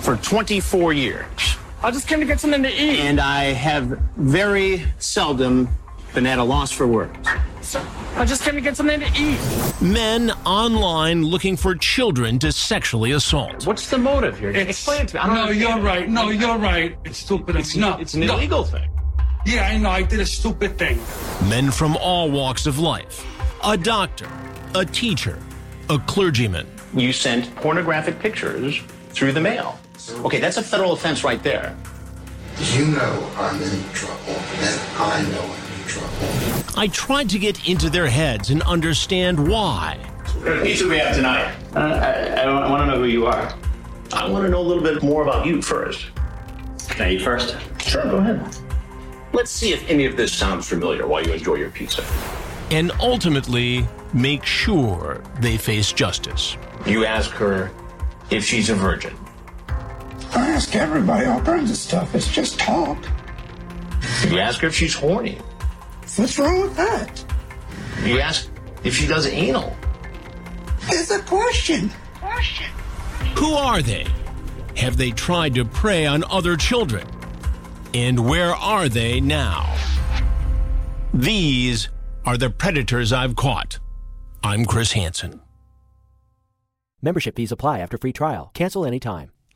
for 24 years. I just came to get something to eat. And I have very seldom been at a loss for words. I just came to get something to eat. Men online looking for children to sexually assault. What's the motive here? It's, Explain it to me. I don't no, understand. you're right. No, you're right. It's stupid. It's, not. It's an no. illegal thing. Yeah, I know. I did a stupid thing. Men from all walks of life. A doctor, a teacher, a clergyman. You sent pornographic pictures through the mail. Okay, that's a federal offense right there. You know I'm in trouble, and I know I'm in trouble. I tried to get into their heads and understand why. What kind of pizza we have tonight? Uh, I, I want to know who you are. I want to know a little bit more about you first. Can I eat first? Sure, go ahead. Let's see if any of this sounds familiar while you enjoy your pizza. And ultimately, make sure they face justice. You ask her if she's a virgin. I ask everybody all kinds of stuff. It's just talk. You ask her if she's horny. What's wrong with that? You ask if she does anal. It's a question. Question. Who are they? Have they tried to prey on other children? And where are they now? These are the predators I've caught. I'm Chris Hansen. Membership fees apply after free trial. Cancel anytime.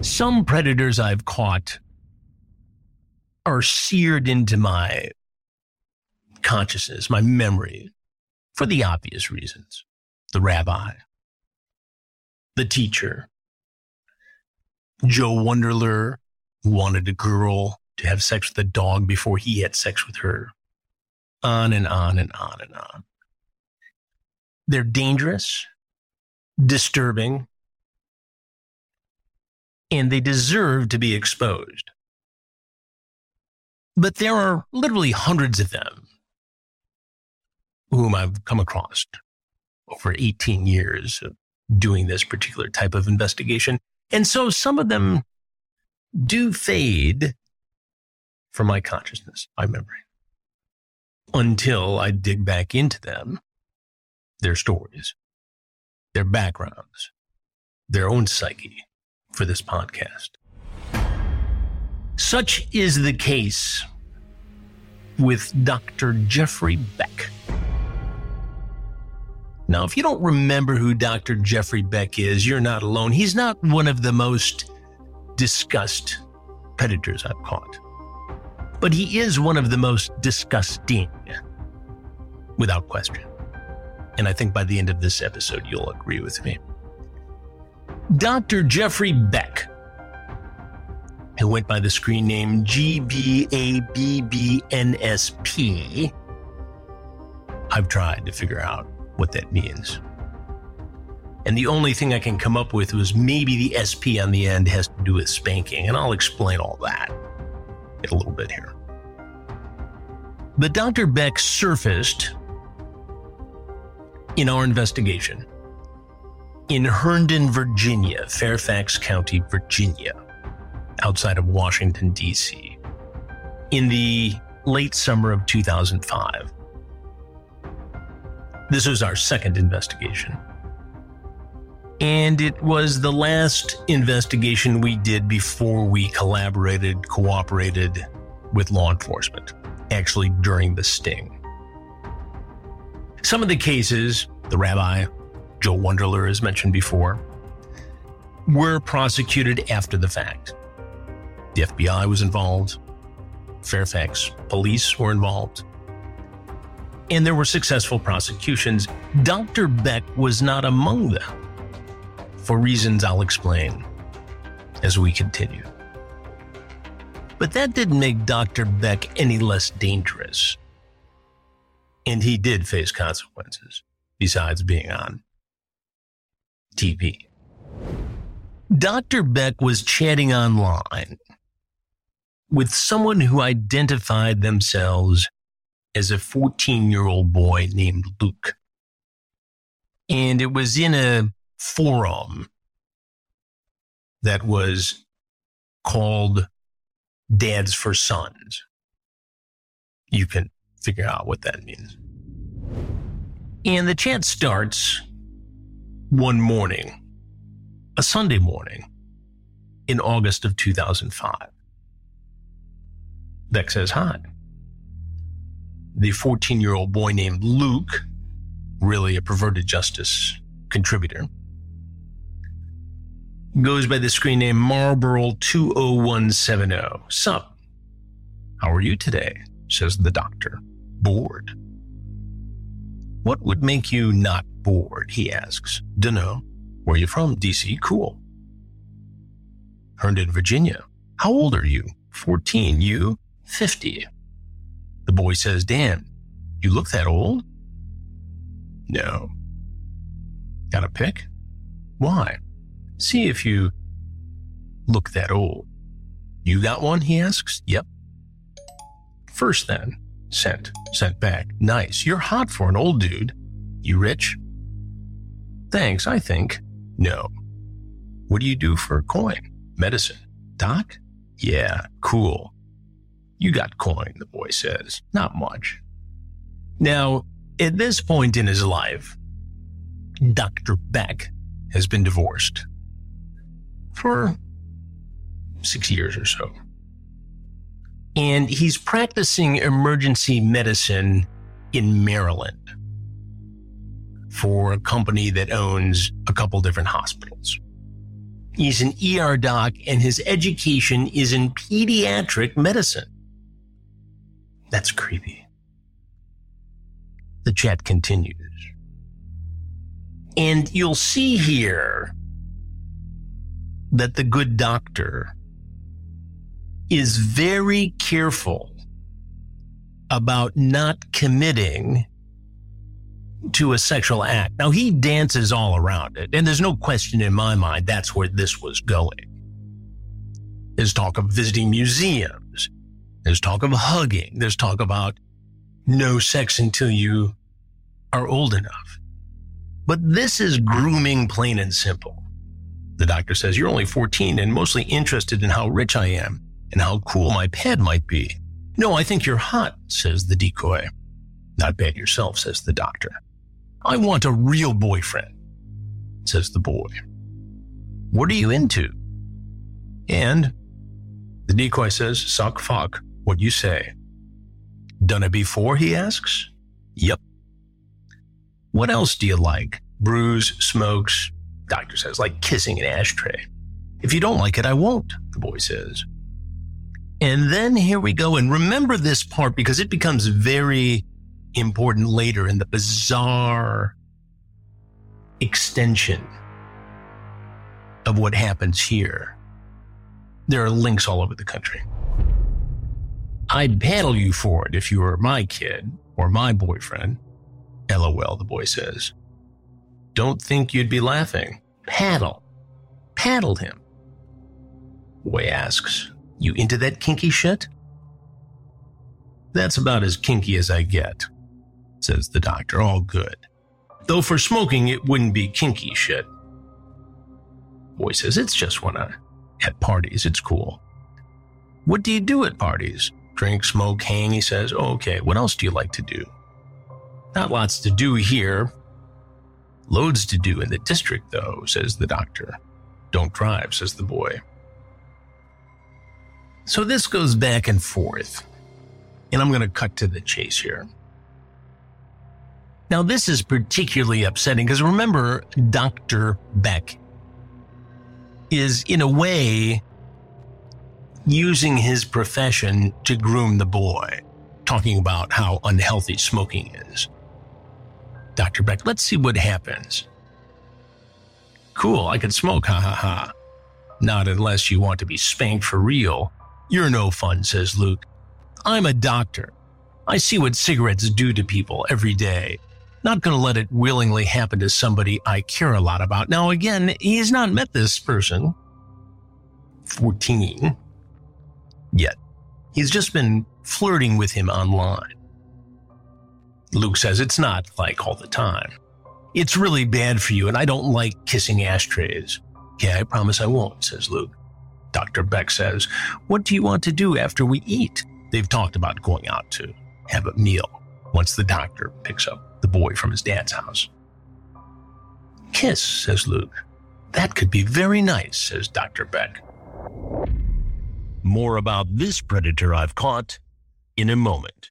Some predators I've caught are seared into my consciousness, my memory, for the obvious reasons. The rabbi, the teacher, Joe Wunderler, wanted a girl to have sex with a dog before he had sex with her. On and on and on and on. They're dangerous, disturbing, and they deserve to be exposed. But there are literally hundreds of them whom I've come across over 18 years of doing this particular type of investigation. And so some of them do fade from my consciousness, my memory, until I dig back into them, their stories, their backgrounds, their own psyche for this podcast. Such is the case with Dr. Jeffrey Beck. Now, if you don't remember who Dr. Jeffrey Beck is, you're not alone. He's not one of the most discussed predators I've caught, but he is one of the most disgusting, without question. And I think by the end of this episode, you'll agree with me. Dr. Jeffrey Beck, who went by the screen name GBABBNSP, I've tried to figure out what that means. And the only thing I can come up with was maybe the SP on the end has to do with spanking, and I'll explain all that in a little bit here. But Dr. Beck surfaced in our investigation in Herndon, Virginia, Fairfax County, Virginia, outside of Washington, D.C., in the late summer of 2005. This was our second investigation. And it was the last investigation we did before we collaborated, cooperated with law enforcement, actually during the sting. Some of the cases, the rabbi, Joe Wunderler, as mentioned before, were prosecuted after the fact. The FBI was involved, Fairfax police were involved, and there were successful prosecutions. Dr. Beck was not among them, for reasons I'll explain as we continue. But that didn't make Dr. Beck any less dangerous. And he did face consequences besides being on TV. Dr. Beck was chatting online with someone who identified themselves as a 14 year old boy named Luke. And it was in a forum that was called Dads for Sons. You can figure out what that means. And the chat starts one morning, a Sunday morning in August of 2005. Beck says hi. The 14 year old boy named Luke, really a perverted justice contributor, goes by the screen name Marlboro 20170. Sup? How are you today? says the doctor. Bored. What would make you not bored? He asks. Dunno. Where you from? DC. Cool. Herndon, Virginia. How old are you? 14. You? 50. The boy says, Dan, you look that old? No. Got a pick? Why? See if you look that old. You got one? He asks. Yep. First then, sent, sent back. Nice. You're hot for an old dude. You rich? Thanks, I think. No. What do you do for a coin? Medicine. Doc? Yeah, cool. You got coin, the boy says. Not much. Now, at this point in his life, Dr. Beck has been divorced for six years or so. And he's practicing emergency medicine in Maryland for a company that owns a couple different hospitals. He's an ER doc and his education is in pediatric medicine. That's creepy. The chat continues. And you'll see here that the good doctor is very careful about not committing to a sexual act. Now, he dances all around it, and there's no question in my mind that's where this was going. There's talk of visiting museums, there's talk of hugging, there's talk about no sex until you are old enough. But this is grooming plain and simple. The doctor says, You're only 14 and mostly interested in how rich I am and how cool my pad might be. No, I think you're hot, says the decoy. Not bad yourself, says the doctor. I want a real boyfriend, says the boy. What are you into? And the decoy says, Suck fuck, what you say. Done it before, he asks. Yep. What else do you like? Brews, smokes, Doctor says, like kissing an ashtray. If you don't like it, I won't, the boy says. And then here we go. And remember this part because it becomes very important later in the bizarre extension of what happens here. There are links all over the country. I'd paddle you for it if you were my kid or my boyfriend. LOL, the boy says. Don't think you'd be laughing. Paddle. Paddled him. Boy asks, You into that kinky shit? That's about as kinky as I get, says the doctor. All good. Though for smoking, it wouldn't be kinky shit. Boy says, It's just when I at parties, it's cool. What do you do at parties? Drink, smoke, hang, he says. Okay, what else do you like to do? Not lots to do here, Loads to do in the district, though, says the doctor. Don't drive, says the boy. So this goes back and forth, and I'm going to cut to the chase here. Now, this is particularly upsetting because remember, Dr. Beck is, in a way, using his profession to groom the boy, talking about how unhealthy smoking is. Dr. Beck, let's see what happens. Cool, I can smoke, ha ha ha. Not unless you want to be spanked for real. You're no fun, says Luke. I'm a doctor. I see what cigarettes do to people every day. Not going to let it willingly happen to somebody I care a lot about. Now, again, he's not met this person, 14, yet. He's just been flirting with him online. Luke says it's not like all the time. It's really bad for you, and I don't like kissing ashtrays. Okay, I promise I won't, says Luke. Dr. Beck says, What do you want to do after we eat? They've talked about going out to have a meal once the doctor picks up the boy from his dad's house. Kiss, says Luke. That could be very nice, says Dr. Beck. More about this predator I've caught in a moment.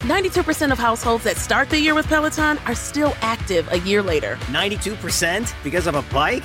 92% of households that start the year with Peloton are still active a year later. 92% because of a bike?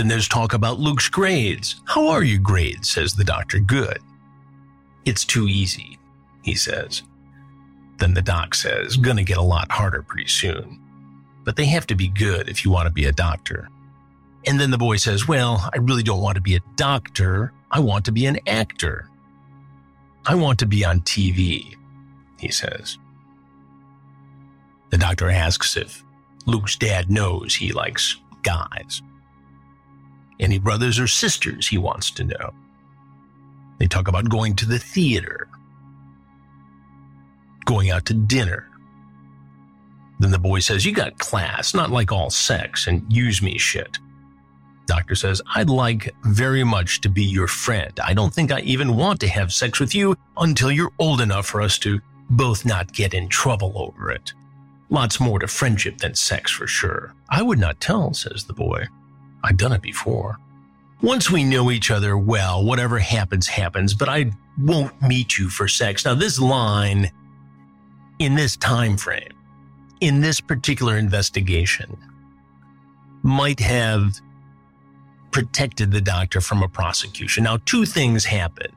Then there's talk about Luke's grades. How are your grades? says the doctor. Good. It's too easy, he says. Then the doc says, gonna get a lot harder pretty soon. But they have to be good if you want to be a doctor. And then the boy says, Well, I really don't want to be a doctor. I want to be an actor. I want to be on TV, he says. The doctor asks if Luke's dad knows he likes guys. Any brothers or sisters he wants to know. They talk about going to the theater, going out to dinner. Then the boy says, You got class, not like all sex and use me shit. Doctor says, I'd like very much to be your friend. I don't think I even want to have sex with you until you're old enough for us to both not get in trouble over it. Lots more to friendship than sex for sure. I would not tell, says the boy. I've done it before. Once we know each other well, whatever happens, happens, but I won't meet you for sex. Now, this line in this time frame, in this particular investigation, might have protected the doctor from a prosecution. Now, two things happened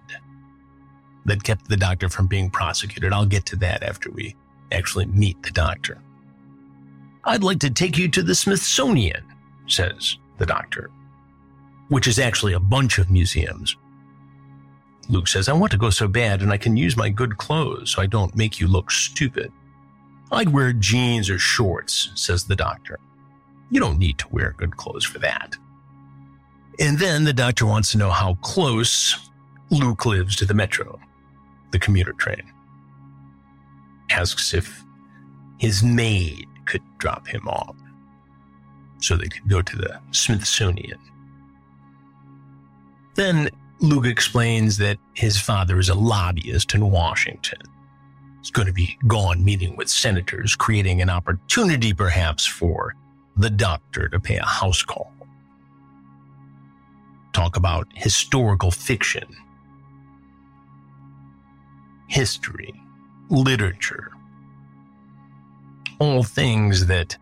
that kept the doctor from being prosecuted. I'll get to that after we actually meet the doctor. I'd like to take you to the Smithsonian, says the doctor, which is actually a bunch of museums. Luke says, I want to go so bad and I can use my good clothes so I don't make you look stupid. I'd wear jeans or shorts, says the doctor. You don't need to wear good clothes for that. And then the doctor wants to know how close Luke lives to the metro, the commuter train. Asks if his maid could drop him off so they could go to the Smithsonian. Then Luke explains that his father is a lobbyist in Washington. He's going to be gone meeting with senators, creating an opportunity perhaps for the doctor to pay a house call. Talk about historical fiction, history, literature, all things that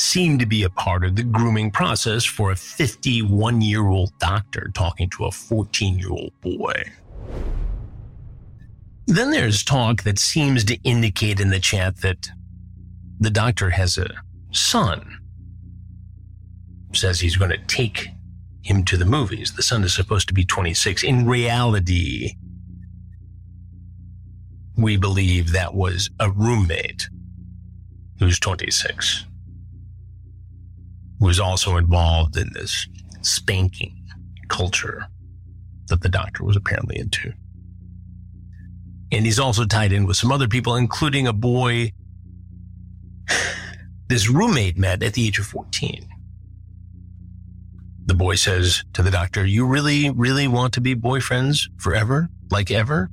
seem to be a part of the grooming process for a 51 year old doctor talking to a 14 year old boy. Then there's talk that seems to indicate in the chat that the doctor has a son. says he's going to take him to the movies. The son is supposed to be 26. In reality, we believe that was a roommate who's 26, who was also involved in this spanking culture that the doctor was apparently into. And he's also tied in with some other people, including a boy this roommate met at the age of 14. The boy says to the doctor, You really, really want to be boyfriends forever? Like ever?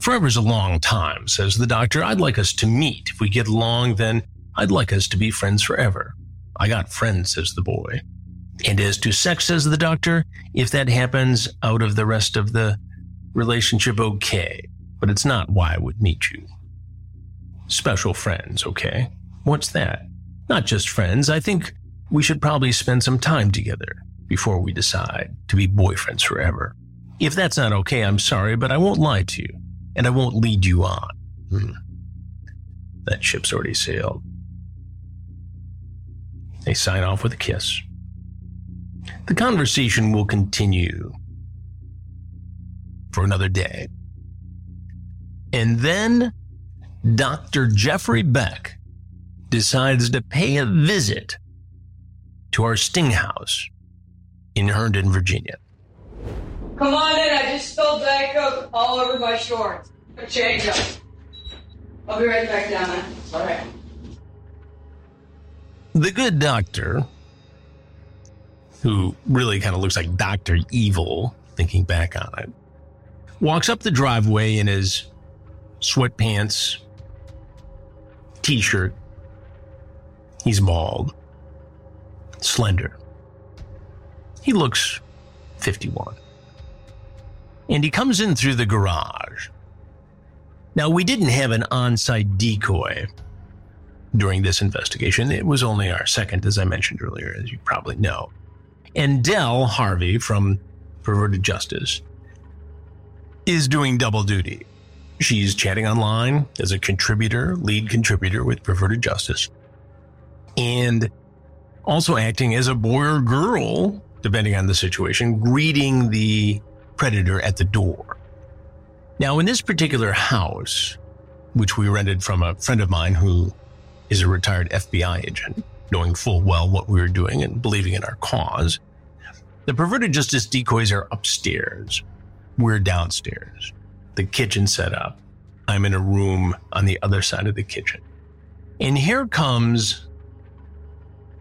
Forever's a long time, says the doctor. I'd like us to meet. If we get along, then I'd like us to be friends forever. I got friends, says the boy. And as to sex, says the doctor, if that happens out of the rest of the relationship, okay. But it's not why I would meet you. Special friends, okay? What's that? Not just friends. I think we should probably spend some time together before we decide to be boyfriends forever. If that's not okay, I'm sorry, but I won't lie to you, and I won't lead you on. Hmm. That ship's already sailed. They sign off with a kiss. The conversation will continue for another day. And then Dr. Jeffrey Beck decides to pay a visit to our sting house in Herndon, Virginia. Come on in, I just spilled Diet Coke all over my shorts. Change them. I'll be right back down there. All right. The good doctor, who really kind of looks like Dr. Evil, thinking back on it, walks up the driveway in his sweatpants, t shirt. He's bald, slender. He looks 51. And he comes in through the garage. Now, we didn't have an on site decoy during this investigation. It was only our second, as I mentioned earlier, as you probably know. And Del Harvey from Perverted Justice is doing double duty. She's chatting online as a contributor, lead contributor with Perverted Justice, and also acting as a boy or girl, depending on the situation, greeting the predator at the door. Now, in this particular house, which we rented from a friend of mine who is a retired FBI agent, knowing full well what we were doing and believing in our cause, the perverted justice decoys are upstairs. We're downstairs. The kitchen set up. I'm in a room on the other side of the kitchen. And here comes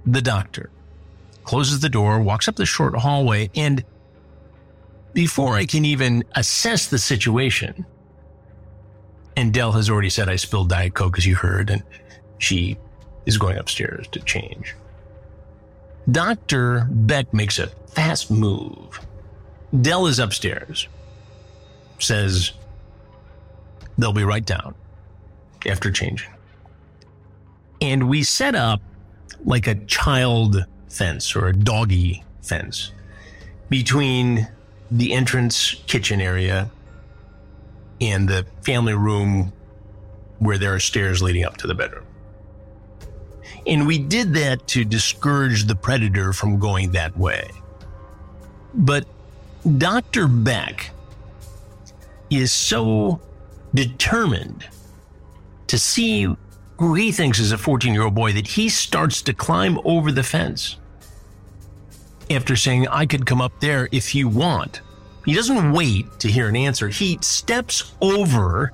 the doctor, closes the door, walks up the short hallway, and before I can even assess the situation, and Del has already said I spilled Diet Coke, as you heard, and she is going upstairs to change. Dr. Beck makes a fast move. Del is upstairs, says they'll be right down after changing. And we set up like a child fence or a doggy fence between the entrance kitchen area and the family room where there are stairs leading up to the bedroom. And we did that to discourage the predator from going that way. But Dr. Beck is so determined to see who he thinks is a 14 year old boy that he starts to climb over the fence. After saying, I could come up there if you want. He doesn't wait to hear an answer. He steps over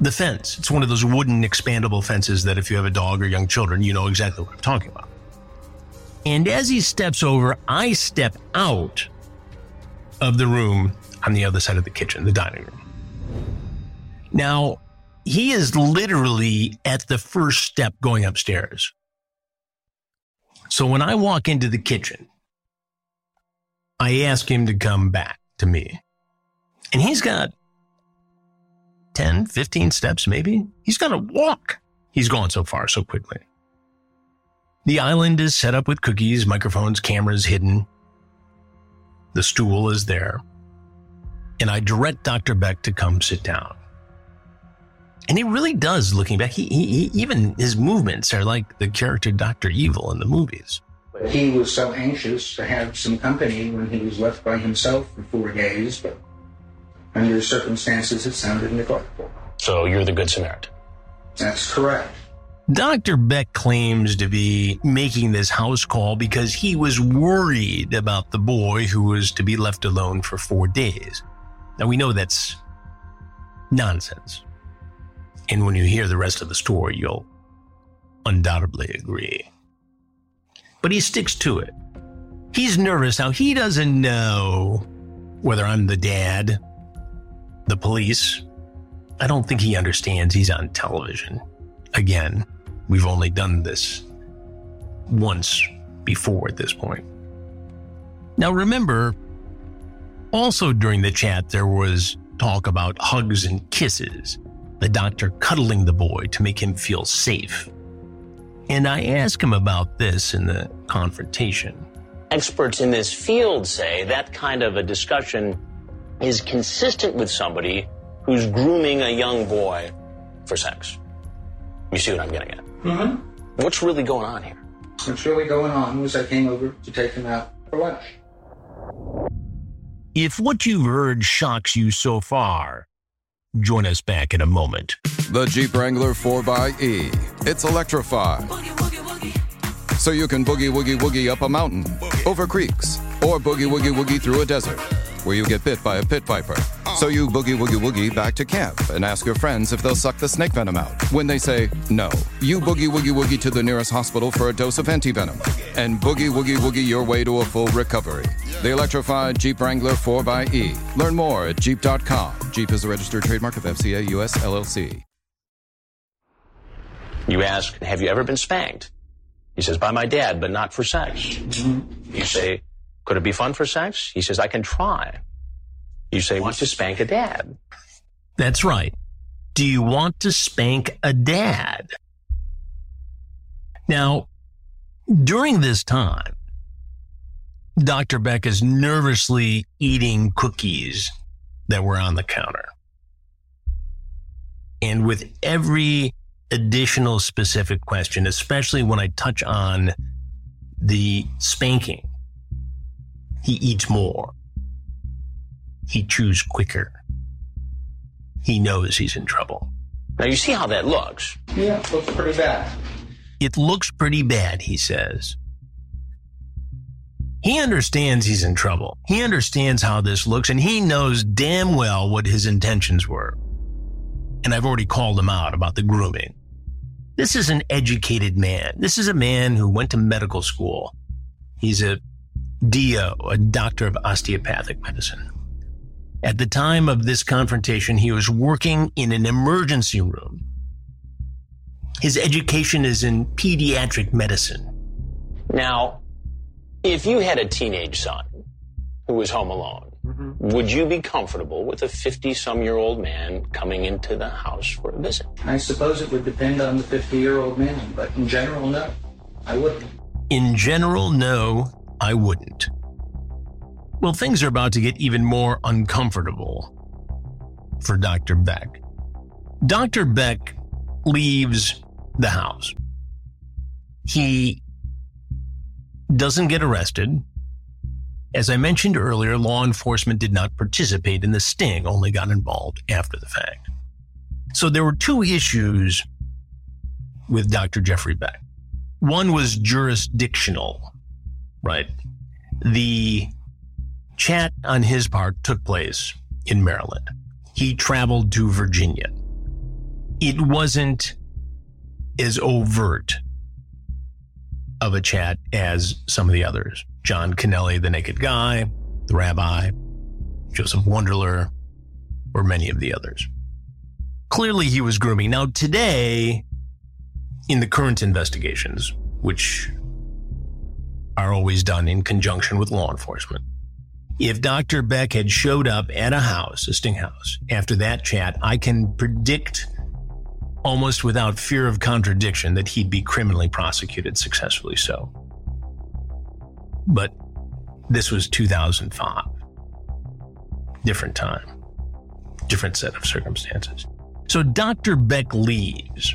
the fence. It's one of those wooden expandable fences that if you have a dog or young children, you know exactly what I'm talking about. And as he steps over, I step out of the room on the other side of the kitchen, the dining room. Now, he is literally at the first step going upstairs. So when I walk into the kitchen, I ask him to come back to me. And he's got 10, 15 steps, maybe. He's got to walk. He's gone so far so quickly. The island is set up with cookies, microphones, cameras hidden. The stool is there. And I direct Dr. Beck to come sit down. And he really does, looking back. He, he, he, even his movements are like the character Doctor Evil in the movies. He was so anxious to have some company when he was left by himself for four days, but under circumstances, it sounded neglectful. So you're the Good Samaritan. That's correct. Dr. Beck claims to be making this house call because he was worried about the boy who was to be left alone for four days. Now, we know that's nonsense. And when you hear the rest of the story, you'll undoubtedly agree. But he sticks to it. He's nervous now. He doesn't know whether I'm the dad, the police. I don't think he understands he's on television. Again, we've only done this once before at this point. Now, remember, also during the chat, there was talk about hugs and kisses, the doctor cuddling the boy to make him feel safe. And I asked him about this in the confrontation. Experts in this field say that kind of a discussion is consistent with somebody who's grooming a young boy for sex. You see what I'm getting at? Mm-hmm. What's really going on here? What's really going on was I came over to take him out for lunch. If what you've heard shocks you so far, join us back in a moment. The Jeep Wrangler 4xE. It's electrified. So you can boogie woogie woogie up a mountain, over creeks, or boogie woogie woogie through a desert where you get bit by a pit viper. So you boogie woogie woogie back to camp and ask your friends if they'll suck the snake venom out. When they say no, you boogie woogie woogie to the nearest hospital for a dose of antivenom and boogie woogie woogie your way to a full recovery. The electrified Jeep Wrangler 4xE. Learn more at Jeep.com. Jeep is a registered trademark of FCA US LLC. You ask, Have you ever been spanked? He says, By my dad, but not for sex. You say, Could it be fun for sex? He says, I can try. You say, Want to spank a dad? That's right. Do you want to spank a dad? Now, during this time, Dr. Beck is nervously eating cookies that were on the counter. And with every additional specific question, especially when I touch on the spanking, he eats more. He chews quicker. He knows he's in trouble. Now, you see how that looks. Yeah, looks pretty bad. It looks pretty bad, he says. He understands he's in trouble. He understands how this looks, and he knows damn well what his intentions were. And I've already called him out about the grooming. This is an educated man. This is a man who went to medical school. He's a DO, a doctor of osteopathic medicine. At the time of this confrontation, he was working in an emergency room. His education is in pediatric medicine. Now, if you had a teenage son who was home alone, mm-hmm. would you be comfortable with a 50 some year old man coming into the house for a visit? I suppose it would depend on the 50 year old man, but in general, no. I wouldn't. In general, no, I wouldn't. Well, things are about to get even more uncomfortable for Dr. Beck. Dr. Beck leaves the house. He doesn't get arrested. As I mentioned earlier, law enforcement did not participate in the sting, only got involved after the fact. So there were two issues with Dr. Jeffrey Beck. One was jurisdictional, right? The chat on his part took place in Maryland. He traveled to Virginia. It wasn't as overt of a chat as some of the others. John Kennelly, the naked guy, the rabbi, Joseph Wunderler, or many of the others. Clearly he was grooming. Now today, in the current investigations, which are always done in conjunction with law enforcement, if Dr. Beck had showed up at a house, a sting house, after that chat, I can predict almost without fear of contradiction that he'd be criminally prosecuted successfully so. But this was 2005. Different time, different set of circumstances. So Dr. Beck leaves.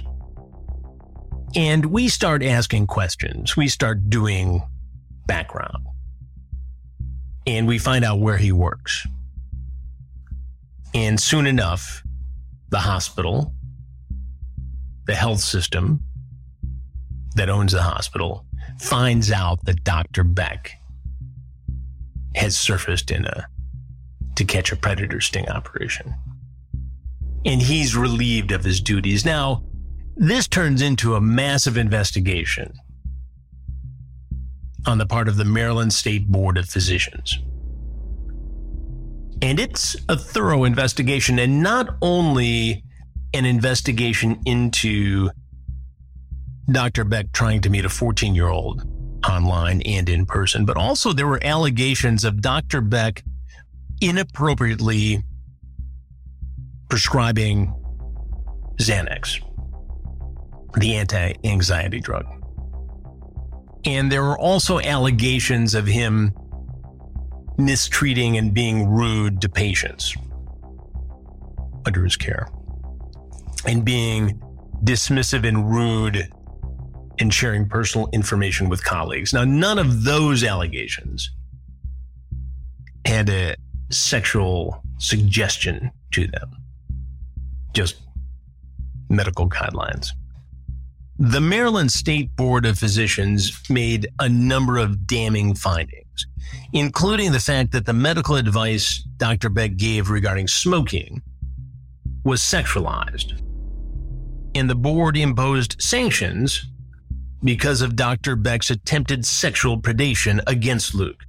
And we start asking questions. We start doing background. And we find out where he works. And soon enough, the hospital, the health system that owns the hospital, finds out that Dr. Beck has surfaced in a to catch a predator sting operation. And he's relieved of his duties. Now, this turns into a massive investigation on the part of the Maryland State Board of Physicians. And it's a thorough investigation, and not only an investigation into Dr. Beck trying to meet a 14 year old online and in person, but also there were allegations of Dr. Beck inappropriately prescribing Xanax, the anti anxiety drug. And there were also allegations of him mistreating and being rude to patients under his care and being dismissive and rude and sharing personal information with colleagues. Now, none of those allegations had a sexual suggestion to them, just medical guidelines. The Maryland State Board of Physicians made a number of damning findings, including the fact that the medical advice Dr. Beck gave regarding smoking was sexualized. And the board imposed sanctions because of Dr. Beck's attempted sexual predation against Luke.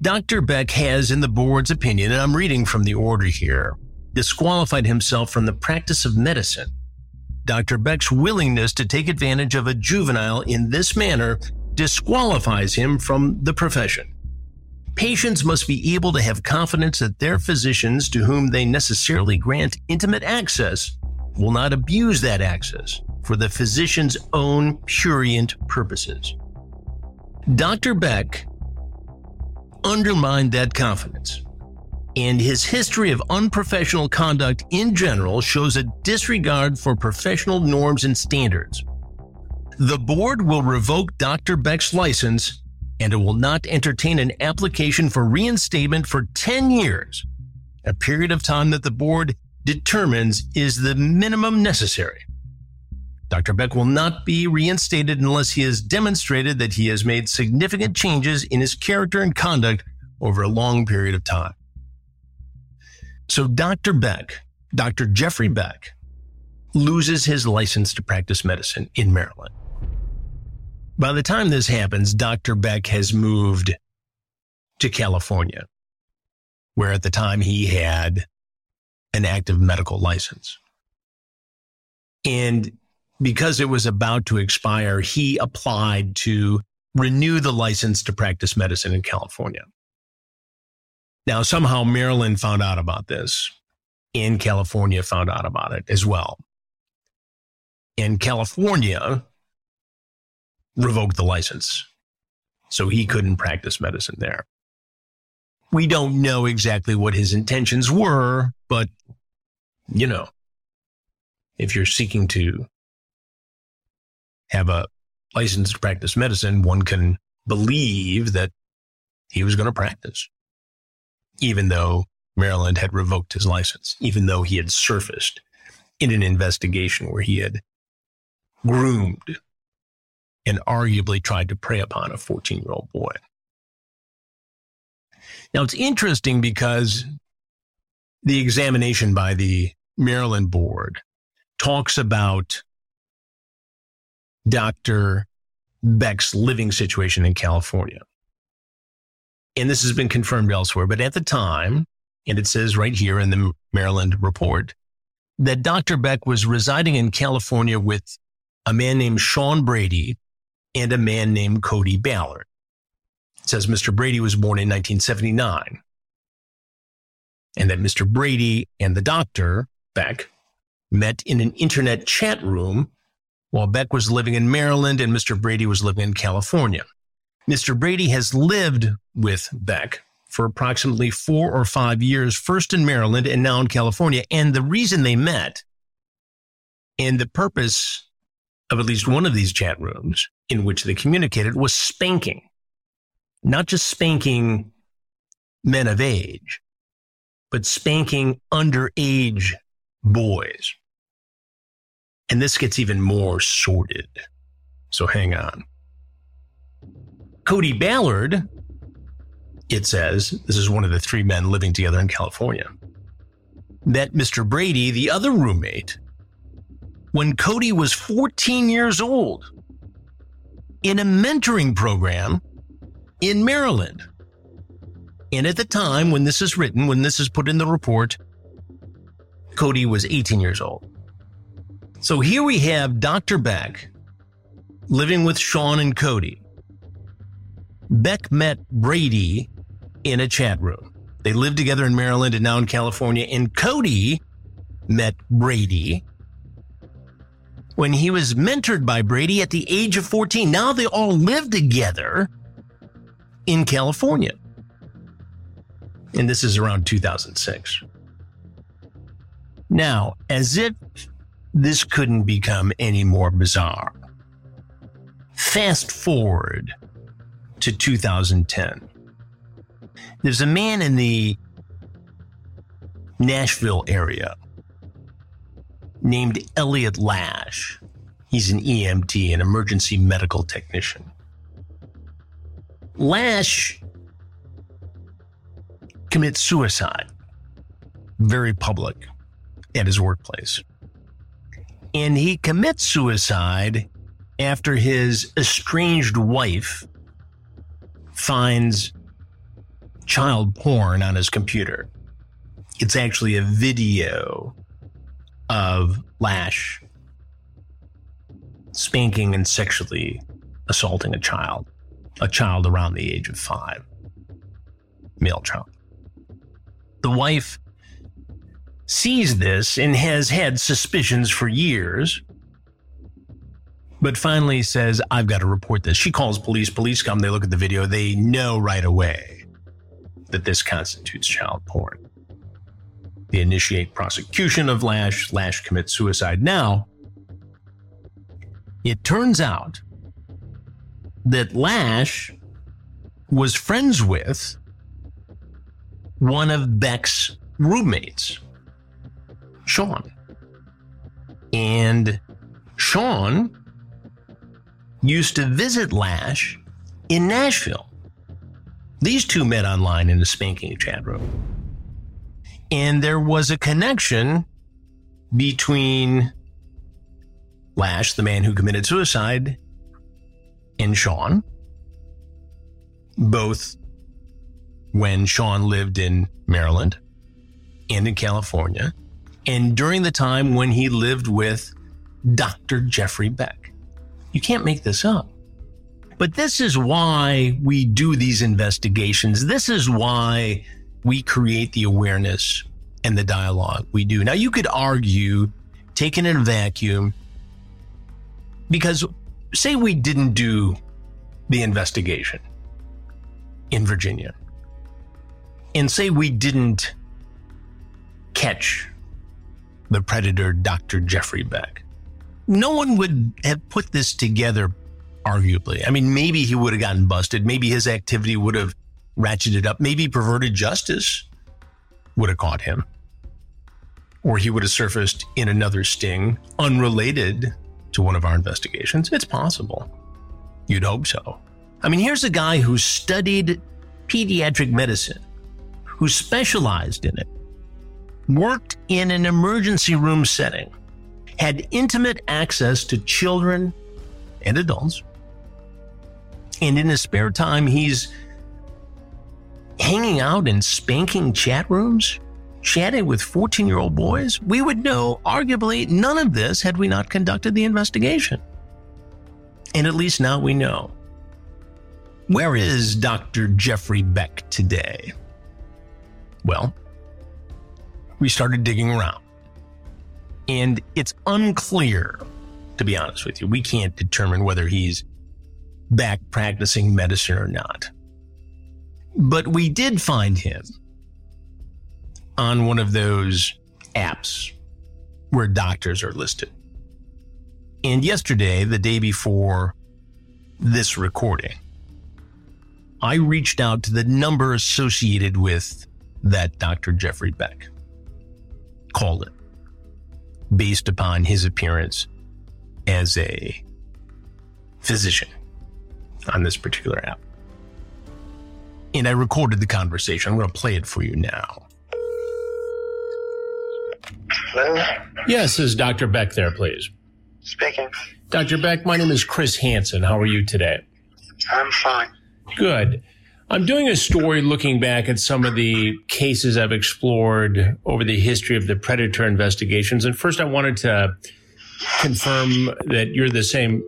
Dr. Beck has, in the board's opinion, and I'm reading from the order here, disqualified himself from the practice of medicine Dr. Beck's willingness to take advantage of a juvenile in this manner disqualifies him from the profession. Patients must be able to have confidence that their physicians, to whom they necessarily grant intimate access, will not abuse that access for the physician's own purient purposes. Dr. Beck undermined that confidence and his history of unprofessional conduct in general shows a disregard for professional norms and standards. The board will revoke Dr. Beck's license and it will not entertain an application for reinstatement for 10 years, a period of time that the board determines is the minimum necessary. Dr. Beck will not be reinstated unless he has demonstrated that he has made significant changes in his character and conduct over a long period of time. So Dr. Beck, Dr. Jeffrey Beck, loses his license to practice medicine in Maryland. By the time this happens, Dr. Beck has moved to California, where at the time he had an active medical license. And because it was about to expire, he applied to renew the license to practice medicine in California. Now, somehow Maryland found out about this and California found out about it as well. And California revoked the license. So he couldn't practice medicine there. We don't know exactly what his intentions were, but you know, if you're seeking to have a license to practice medicine, one can believe that he was going to practice even though Maryland had revoked his license, even though he had surfaced in an investigation where he had groomed and arguably tried to prey upon a 14 year old boy. Now, it's interesting because the examination by the Maryland board talks about Dr. Beck's living situation in California and this has been confirmed elsewhere, but at the time, and it says right here in the Maryland report, that Dr. Beck was residing in California with a man named Sean Brady and a man named Cody Ballard. It says Mr. Brady was born in 1979 and that Mr. Brady and the doctor, Beck, met in an internet chat room while Beck was living in Maryland and Mr. Brady was living in California. Mr. Brady has lived with Beck for approximately four or five years, first in Maryland and now in California. And the reason they met and the purpose of at least one of these chat rooms in which they communicated was spanking. not just spanking men of age, but spanking underage boys. And this gets even more sordid. So hang on. Cody Ballard, it says, this is one of the three men living together in California, met Mr. Brady, the other roommate, when Cody was 14 years old in a mentoring program in Maryland. And at the time when this is written, when this is put in the report, Cody was 18 years old. So here we have Dr. Beck living with Sean and Cody. Beck met Brady in a chat room. They lived together in Maryland and now in California. And Cody met Brady when he was mentored by Brady at the age of 14. Now they all live together in California. And this is around 2006. Now, as if this couldn't become any more bizarre, fast forward to 2010. There's a man in the Nashville area named Elliot Lash. He's an EMT, an emergency medical technician. Lash commits suicide, very public, at his workplace. And he commits suicide after his estranged wife finds child porn on his computer. It's actually a video of Lash spanking and sexually assaulting a child, a child around the age of five, male child. The wife sees this and has had suspicions for years, but finally says, I've got to report this. She calls police. Police come, they look at the video, they know right away that this constitutes child porn. They initiate prosecution of Lash. Lash commits suicide. Now, it turns out that Lash was friends with one of Beck's roommates, Sean. And Sean used to visit Lash in Nashville. These two met online in a spanking chat room. And there was a connection between Lash, the man who committed suicide, and Sean. Both when Sean lived in Maryland and in California, and during the time when he lived with Dr. Jeffrey Beck. You can't make this up. But this is why we do these investigations. This is why we create the awareness and the dialogue we do. Now, you could argue, taken in a vacuum, because say we didn't do the investigation in Virginia, and say we didn't catch the predator, Dr. Jeffrey Beck. No one would have put this together, arguably. I mean, maybe he would have gotten busted. Maybe his activity would have ratcheted up. Maybe perverted justice would have caught him. Or he would have surfaced in another sting unrelated to one of our investigations. It's possible. You'd hope so. I mean, here's a guy who studied pediatric medicine, who specialized in it, worked in an emergency room setting, had intimate access to children and adults. And in his spare time, he's hanging out in spanking chat rooms, chatting with 14 year old boys. We would know, arguably, none of this had we not conducted the investigation. And at least now we know. Where is Dr. Jeffrey Beck today? Well, we started digging around. And it's unclear, to be honest with you. We can't determine whether he's back practicing medicine or not. But we did find him on one of those apps where doctors are listed. And yesterday, the day before this recording, I reached out to the number associated with that Dr. Jeffrey Beck. Called it based upon his appearance as a physician on this particular app. And I recorded the conversation. I'm going to play it for you now. Hello? Yes, is Dr. Beck there, please? Speaking. Dr. Beck, my name is Chris Hansen. How are you today? I'm fine. Good. I'm doing a story looking back at some of the cases I've explored over the history of the predator investigations. And first, I wanted to confirm that you're the same.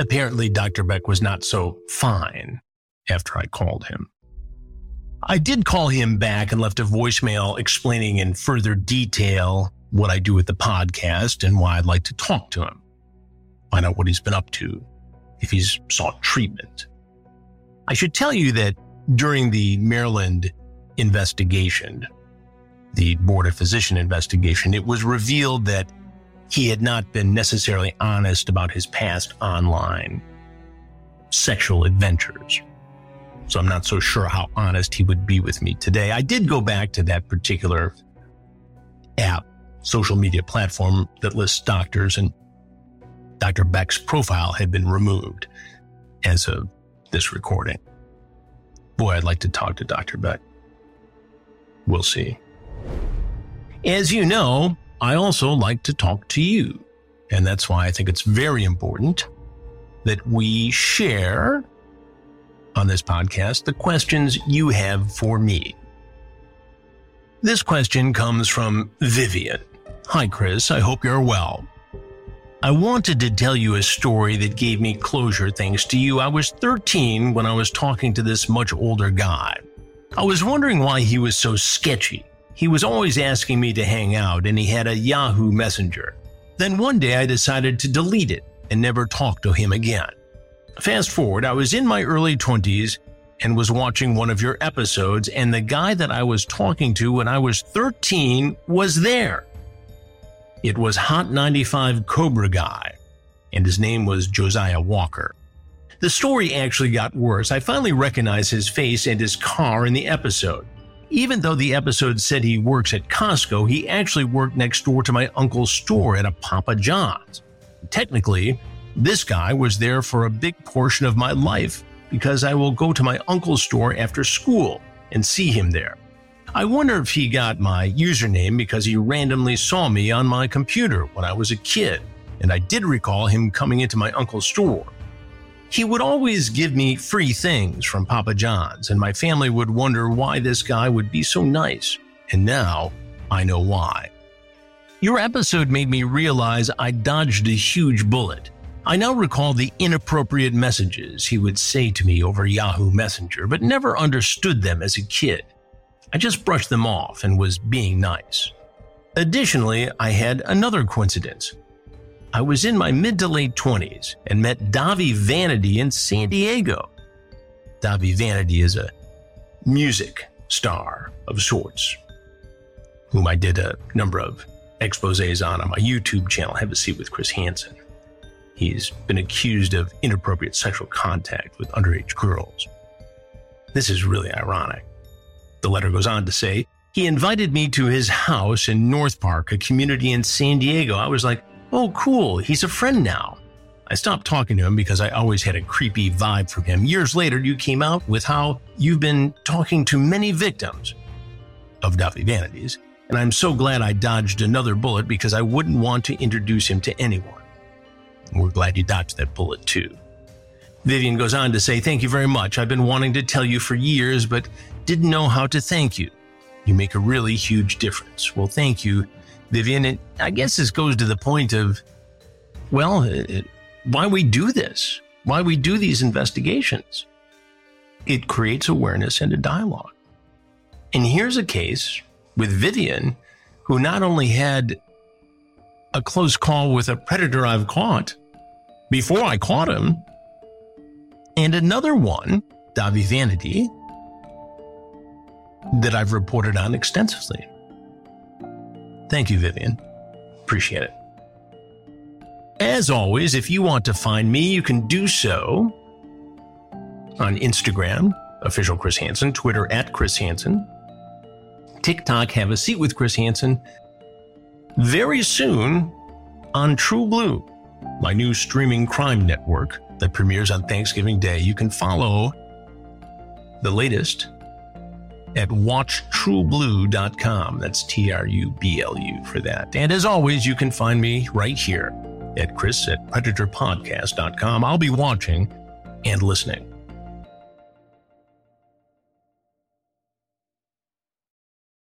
Apparently, Dr. Beck was not so fine after I called him. I did call him back and left a voicemail explaining in further detail what I do with the podcast and why I'd like to talk to him. Find out what he's been up to, if he's sought treatment. I should tell you that during the Maryland investigation, the Board of Physician investigation, it was revealed that he had not been necessarily honest about his past online sexual adventures. So I'm not so sure how honest he would be with me today. I did go back to that particular app, social media platform that lists doctors, and Dr. Beck's profile had been removed as of this recording. Boy, I'd like to talk to Dr. Beck. We'll see. As you know, I also like to talk to you. And that's why I think it's very important that we share on this podcast the questions you have for me. This question comes from Vivian. Hi, Chris. I hope you're well. I wanted to tell you a story that gave me closure thanks to you. I was 13 when I was talking to this much older guy. I was wondering why he was so sketchy. He was always asking me to hang out, and he had a Yahoo Messenger. Then one day I decided to delete it and never talk to him again. Fast forward, I was in my early 20s and was watching one of your episodes, and the guy that I was talking to when I was 13 was there. It was Hot 95 Cobra Guy, and his name was Josiah Walker. The story actually got worse. I finally recognized his face and his car in the episode. Even though the episode said he works at Costco, he actually worked next door to my uncle's store at a Papa John's. Technically, this guy was there for a big portion of my life because I will go to my uncle's store after school and see him there. I wonder if he got my username because he randomly saw me on my computer when I was a kid, and I did recall him coming into my uncle's store. He would always give me free things from Papa John's, and my family would wonder why this guy would be so nice. And now I know why. Your episode made me realize I dodged a huge bullet. I now recall the inappropriate messages he would say to me over Yahoo Messenger, but never understood them as a kid. I just brushed them off and was being nice. Additionally, I had another coincidence. I was in my mid to late 20s and met Davi Vanity in San Diego. Davi Vanity is a music star of sorts, whom I did a number of exposes on on my YouTube channel, Have a Seat with Chris Hansen. He's been accused of inappropriate sexual contact with underage girls. This is really ironic. The letter goes on to say, he invited me to his house in North Park, a community in San Diego. I was like, oh, cool, he's a friend now. I stopped talking to him because I always had a creepy vibe from him. Years later, you came out with how you've been talking to many victims of Duffy Vanities, and I'm so glad I dodged another bullet because I wouldn't want to introduce him to anyone. We're glad you dodged that bullet too. Vivian goes on to say, Thank you very much. I've been wanting to tell you for years, but didn't know how to thank you. You make a really huge difference. Well, thank you, Vivian. And I guess this goes to the point of, well, it, why we do this, why we do these investigations. It creates awareness and a dialogue. And here's a case with Vivian, who not only had a close call with a predator I've caught before I caught him, and another one, Davi Vanity, that I've reported on extensively. Thank you, Vivian. Appreciate it. As always, if you want to find me, you can do so on Instagram, official Chris Hansen, Twitter at Chris Hansen, TikTok, Have a Seat with Chris Hansen. Very soon on TruBlu, my new streaming crime network that premieres on Thanksgiving Day. You can follow the latest at watchtrublu.com. That's T R U B L U for that. And as always, you can find me right here at Chris at predatorpodcast.com. I'll be watching and listening.